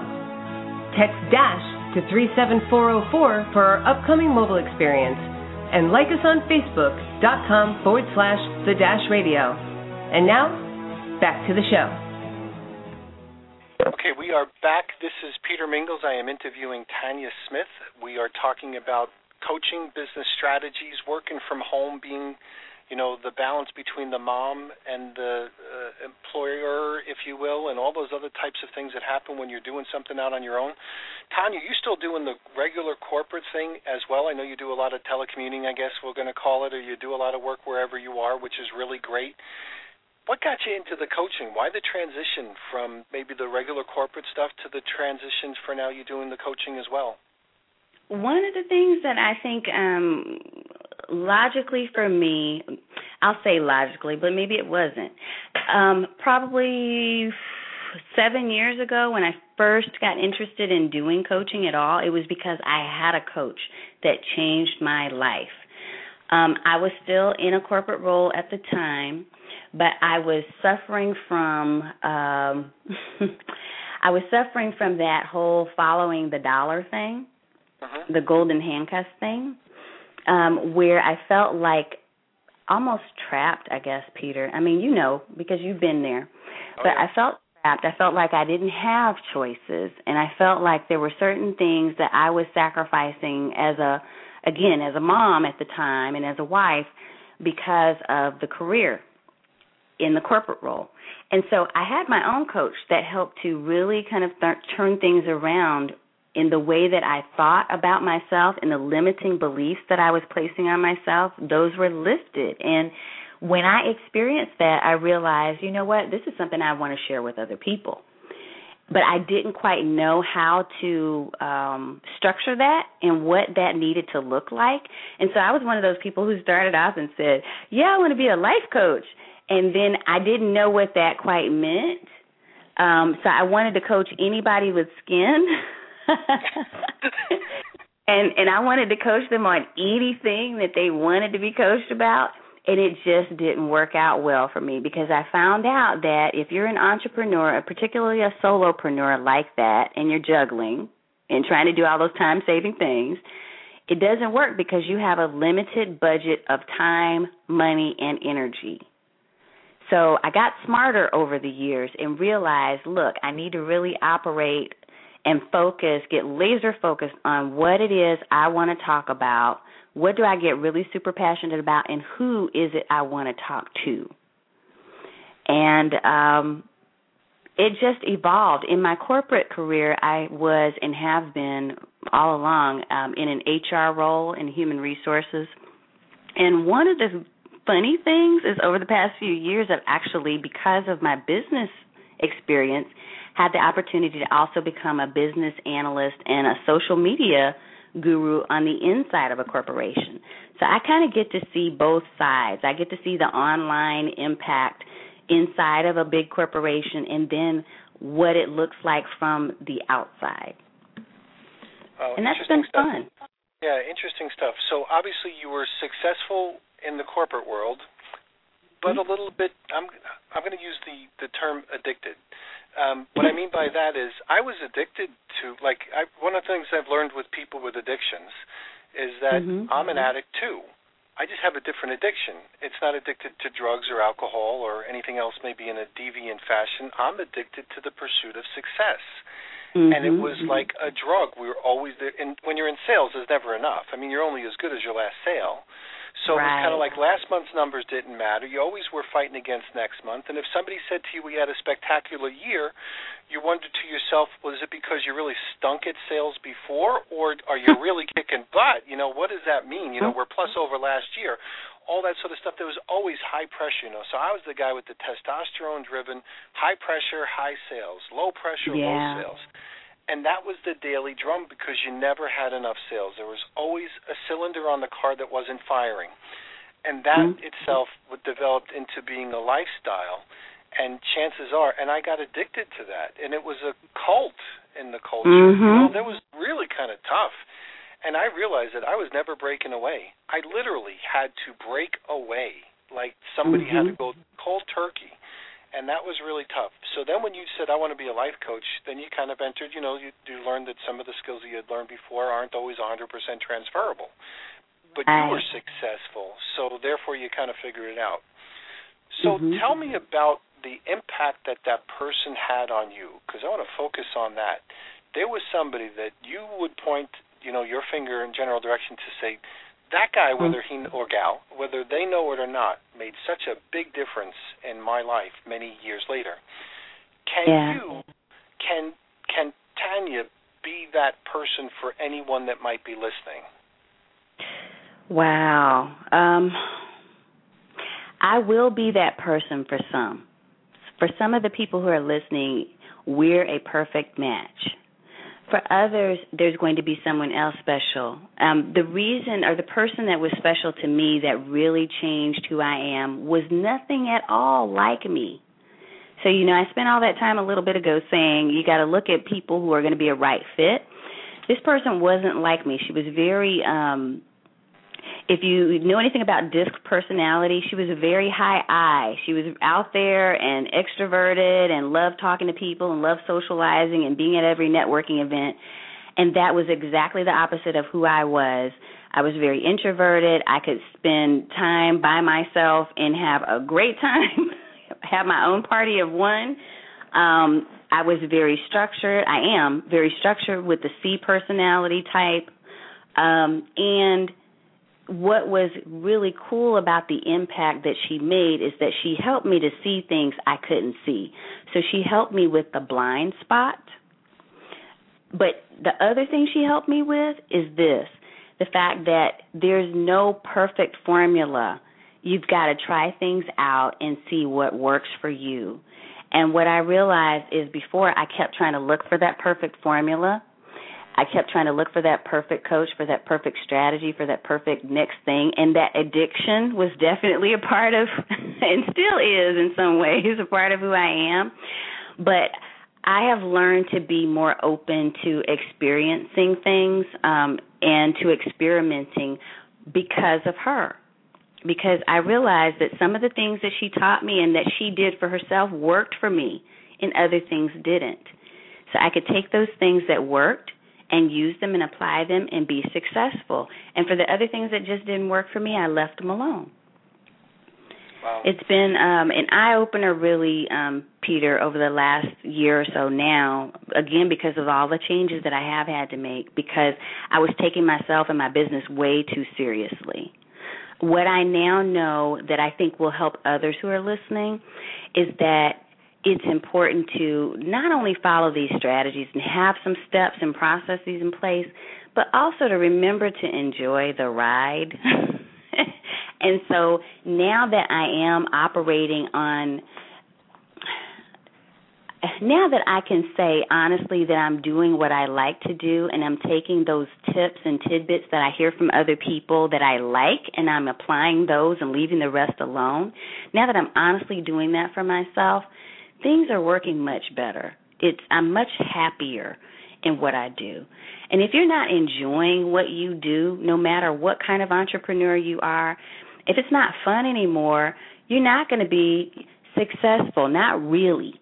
Text DASH to 37404 for our upcoming mobile experience. And like us on Facebook.com forward slash The Dash Radio. And now, back to the show. Okay, we are back. This is Peter Mingils. I am interviewing Tanya Smith. We are talking about coaching, business strategies, working from home, being, you know, the balance between the mom and the uh, employer, if you will, and all those other types of things that happen when you're doing something out on your own. Tanya, you still doing the regular corporate thing as well? I know you do a lot of telecommuting, I guess we're going to call it, or you do a lot of work wherever you are, which is really great what got you into the coaching? Why the transition from maybe the regular corporate stuff to the transitions for now You're doing the coaching as well? One of the things that I think um logically for me, I'll say logically, but maybe it wasn't. Um probably 7 years ago when I first got interested in doing coaching at all, it was because I had a coach that changed my life. Um I was still in a corporate role at the time but I was suffering from um I was suffering from that whole following the dollar thing, uh-huh. the golden handcuffs thing, um, where I felt like almost trapped, I guess, Peter. I mean, you know, because you've been there. Oh, but yeah. I felt trapped. I felt like I didn't have choices and I felt like there were certain things that I was sacrificing as a again, as a mom at the time and as a wife because of the career in the corporate role. And so I had my own coach that helped to really kind of th- turn things around in the way that I thought about myself and the limiting beliefs that I was placing on myself. Those were lifted. And when I experienced that, I realized, you know what, this is something I want to share with other people. But I didn't quite know how to um structure that and what that needed to look like. And so I was one of those people who started off and said, "Yeah, I want to be a life coach." And then I didn't know what that quite meant. Um, so I wanted to coach anybody with skin. and and I wanted to coach them on anything that they wanted to be coached about and it just didn't work out well for me because I found out that if you're an entrepreneur, particularly a solopreneur like that, and you're juggling and trying to do all those time saving things, it doesn't work because you have a limited budget of time, money, and energy. So I got smarter over the years and realized, look, I need to really operate and focus, get laser focused on what it is I want to talk about, what do I get really super passionate about, and who is it I want to talk to. And um, it just evolved. In my corporate career, I was and have been all along um, in an HR role in human resources. And one of the funny things is over the past few years, I've actually, because of my business experience, had the opportunity to also become a business analyst and a social media guru on the inside of a corporation. So I kind of get to see both sides. I get to see the online impact inside of a big corporation and then what it looks like from the outside. Oh, and that's been stuff. fun. Yeah, interesting stuff. So obviously you were successful in the corporate world, but mm-hmm. a little bit. I'm I'm going to use the the term addicted. Um, what I mean by that is I was addicted to like I, one of the things I've learned with people with addictions is that mm-hmm. I'm an addict too. I just have a different addiction. It's not addicted to drugs or alcohol or anything else, maybe in a deviant fashion. I'm addicted to the pursuit of success. Mm-hmm. And it was mm-hmm. like a drug. We were always there. And when you're in sales, there's never enough. I mean, you're only as good as your last sale. So right. it was kind of like last month's numbers didn't matter. You always were fighting against next month. And if somebody said to you we had a spectacular year, you wondered to yourself, was it because you really stunk at sales before, or are you really kicking butt? You know, what does that mean? You know, we're plus over last year. All that sort of stuff. There was always high pressure, you know. So I was the guy with the testosterone-driven, high pressure, high sales, low pressure, yeah. low sales and that was the daily drum because you never had enough sales. There was always a cylinder on the car that wasn't firing. And that mm-hmm. itself would developed into being a lifestyle. And chances are, and I got addicted to that, and it was a cult in the culture. Mm-hmm. Know, that was really kind of tough. And I realized that I was never breaking away. I literally had to break away, like somebody mm-hmm. had to go cold turkey and that was really tough. So then when you said I want to be a life coach, then you kind of entered, you know, you, you learned that some of the skills that you had learned before aren't always 100% transferable. But you were successful, so therefore you kind of figured it out. So mm-hmm. tell me about the impact that that person had on you, because I want to focus on that. There was somebody that you would point, you know, your finger in general direction to say, that guy, hmm. whether he or gal, whether they know it or not, made such a big difference in my life many years later. Can yeah. you, can can Tanya be that person for anyone that might be listening? Wow. Um, I will be that person for some. For some of the people who are listening, we're a perfect match for others, there's going to be someone else special. Um, the reason or the person that was special to me that really changed who I am was nothing at all like me. So, you know, I spent all that time a little bit ago saying you got to look at people who are going to be a right fit. This person wasn't like me. She was very um if you know anything about disc personality, she was a very high I. She was out there and extroverted and loved talking to people and loved socializing and being at every networking event. And that was exactly the opposite of who I was. I was very introverted. I could spend time by myself and have a great time, have my own party of one. Um, I was very structured. I am very structured with the C personality type. Um, and what was really cool about the impact that she made is that she helped me to see things I couldn't see. So she helped me with the blind spot. But the other thing she helped me with is this the fact that there's no perfect formula. You've got to try things out and see what works for you. And what I realized is before I kept trying to look for that perfect formula, I kept trying to look for that perfect coach, for that perfect strategy, for that perfect next thing. And that addiction was definitely a part of, and still is in some ways, a part of who I am. But I have learned to be more open to experiencing things um, and to experimenting because of her. Because I realized that some of the things that she taught me and that she did for herself worked for me, and other things didn't. So I could take those things that worked and use them and apply them and be successful. And for the other things that just didn't work for me, I left them alone. Wow. It's been um, an eye opener, really, um, Peter, over the last year or so now. Again, because of all the changes that I have had to make, because I was taking myself and my business way too seriously. What I now know that I think will help others who are listening is that it's important to not only follow these strategies and have some steps and processes in place, but also to remember to enjoy the ride. and so now that I am operating on now that I can say honestly that I'm doing what I like to do and I'm taking those tips and tidbits that I hear from other people that I like and I'm applying those and leaving the rest alone, now that I'm honestly doing that for myself, things are working much better. It's I'm much happier in what I do. And if you're not enjoying what you do, no matter what kind of entrepreneur you are, if it's not fun anymore, you're not going to be successful, not really.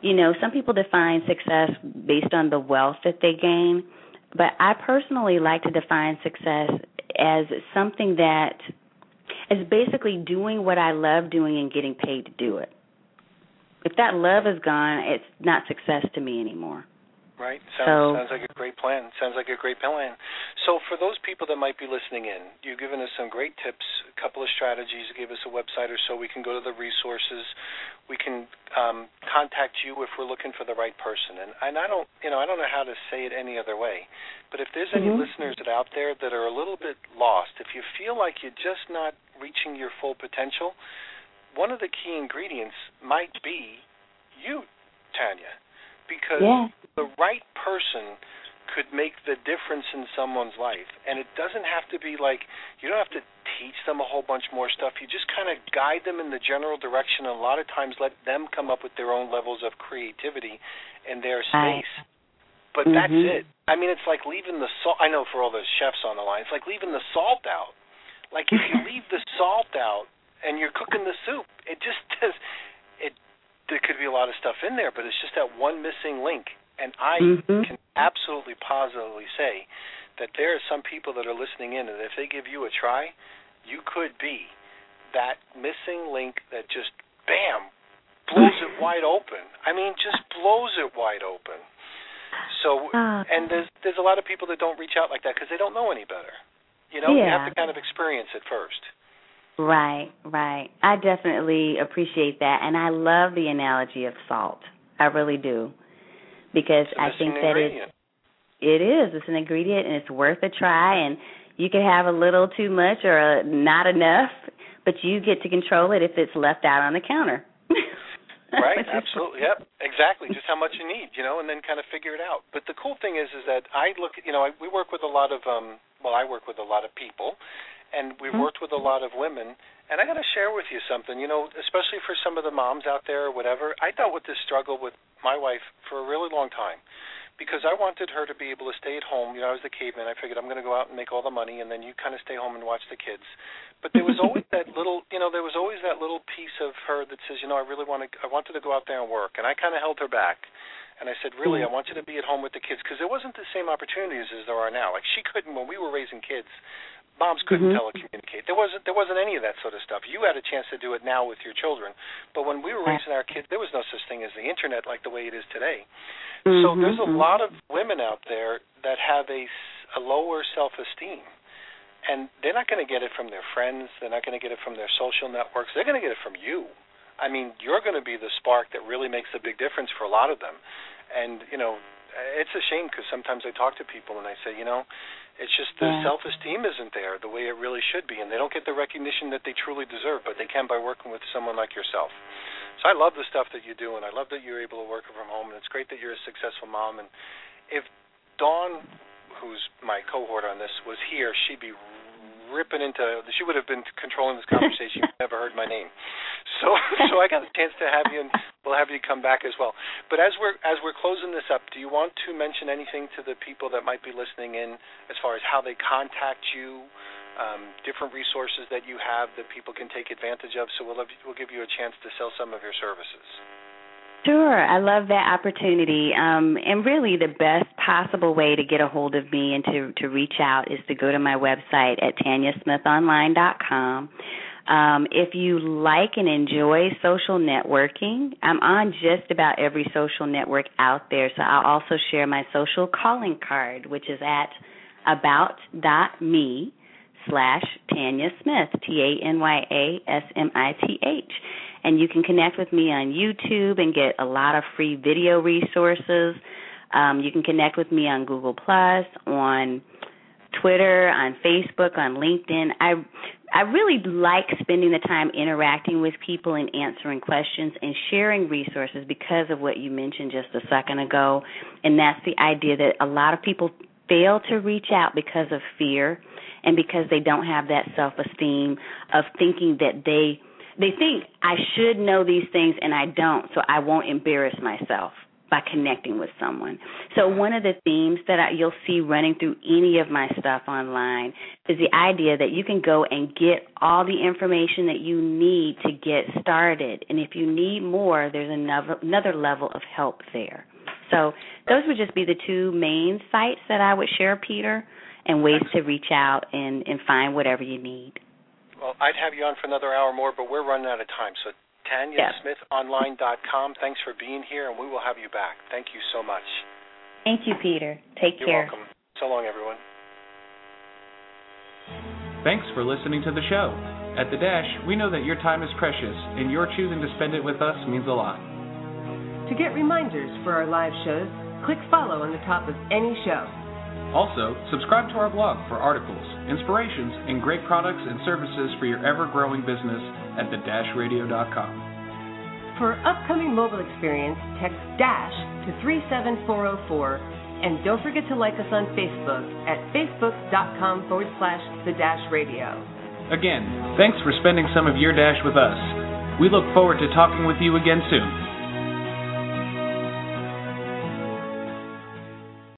You know, some people define success based on the wealth that they gain, but I personally like to define success as something that is basically doing what I love doing and getting paid to do it if that love is gone, it's not success to me anymore. Right. Sounds, so, sounds like a great plan. Sounds like a great plan. So, for those people that might be listening in, you've given us some great tips, a couple of strategies. Give us a website or so we can go to the resources. We can um, contact you if we're looking for the right person. And, and I don't, you know, I don't know how to say it any other way. But if there's any mm-hmm. listeners that out there that are a little bit lost, if you feel like you're just not reaching your full potential, one of the key ingredients might be you, Tanya, because yeah the right person could make the difference in someone's life. And it doesn't have to be like you don't have to teach them a whole bunch more stuff. You just kind of guide them in the general direction and a lot of times let them come up with their own levels of creativity in their space. Right. But mm-hmm. that's it. I mean, it's like leaving the salt. I know for all the chefs on the line, it's like leaving the salt out. Like if you leave the salt out and you're cooking the soup, it just does. It there could be a lot of stuff in there, but it's just that one missing link and I mm-hmm. can absolutely positively say that there are some people that are listening in, and if they give you a try, you could be that missing link that just bam blows it wide open. I mean, just blows it wide open. So, uh, and there's there's a lot of people that don't reach out like that because they don't know any better. You know, yeah. you have to kind of experience it first. Right, right. I definitely appreciate that, and I love the analogy of salt. I really do because I think that it it is. It's an ingredient and it's worth a try and you can have a little too much or a, not enough, but you get to control it if it's left out on the counter. right, absolutely. Yep. Exactly. Just how much you need, you know, and then kind of figure it out. But the cool thing is is that I look, you know, I, we work with a lot of um well, I work with a lot of people and we've mm-hmm. worked with a lot of women and I got to share with you something, you know, especially for some of the moms out there or whatever. I dealt with this struggle with my wife for a really long time because I wanted her to be able to stay at home. You know, I was the caveman. I figured I'm going to go out and make all the money, and then you kind of stay home and watch the kids. But there was always that little, you know, there was always that little piece of her that says, you know, I really want to, I wanted to go out there and work, and I kind of held her back. And I said, really, I mm. want you to be at home with the kids because there wasn't the same opportunities as there are now. Like she couldn't when we were raising kids moms couldn't mm-hmm. telecommunicate. There wasn't there wasn't any of that sort of stuff. You had a chance to do it now with your children, but when we were raising our kids, there was no such thing as the internet like the way it is today. Mm-hmm. So there's a lot of women out there that have a, a lower self-esteem, and they're not going to get it from their friends. They're not going to get it from their social networks. They're going to get it from you. I mean, you're going to be the spark that really makes a big difference for a lot of them. And you know, it's a shame because sometimes I talk to people and I say, you know, it's just the yeah. self-esteem isn't there the way it really should be, and they don't get the recognition that they truly deserve, but they can by working with someone like yourself. So I love the stuff that you do, and I love that you're able to work from home, and it's great that you're a successful mom. And if Dawn, who's my cohort on this, was here, she'd be ripping into. She would have been controlling this conversation. You've never heard my name, so so I got a chance to have you, and we'll have you come back as well. But as we're as we're closing this up, do you want to mention anything to the people that might be listening in, as far as how they contact you? Um, different resources that you have that people can take advantage of. So we'll have, we'll give you a chance to sell some of your services. Sure, I love that opportunity. Um, and really, the best possible way to get a hold of me and to, to reach out is to go to my website at tanyasmithonline.com. Um, if you like and enjoy social networking, I'm on just about every social network out there. So I'll also share my social calling card, which is at about.me slash Tanya Smith, T A N Y A S M I T H and you can connect with me on YouTube and get a lot of free video resources. Um, you can connect with me on Google Plus, on Twitter, on Facebook, on LinkedIn. I I really like spending the time interacting with people and answering questions and sharing resources because of what you mentioned just a second ago, and that's the idea that a lot of people fail to reach out because of fear and because they don't have that self-esteem of thinking that they they think I should know these things and I don't, so I won't embarrass myself by connecting with someone. So one of the themes that I, you'll see running through any of my stuff online is the idea that you can go and get all the information that you need to get started, and if you need more, there's another another level of help there. So those would just be the two main sites that I would share, Peter, and ways to reach out and, and find whatever you need. Well, I'd have you on for another hour more, but we're running out of time. So tanya smith TanyaSmithOnline.com. Thanks for being here, and we will have you back. Thank you so much. Thank you, Peter. Take You're care. welcome. So long, everyone. Thanks for listening to the show. At The Dash, we know that your time is precious, and your choosing to spend it with us means a lot. To get reminders for our live shows, click follow on the top of any show. Also, subscribe to our blog for articles, inspirations, and great products and services for your ever growing business at thedashradio.com. For upcoming mobile experience, text DASH to 37404 and don't forget to like us on Facebook at facebook.com forward slash the dash radio. Again, thanks for spending some of your dash with us. We look forward to talking with you again soon.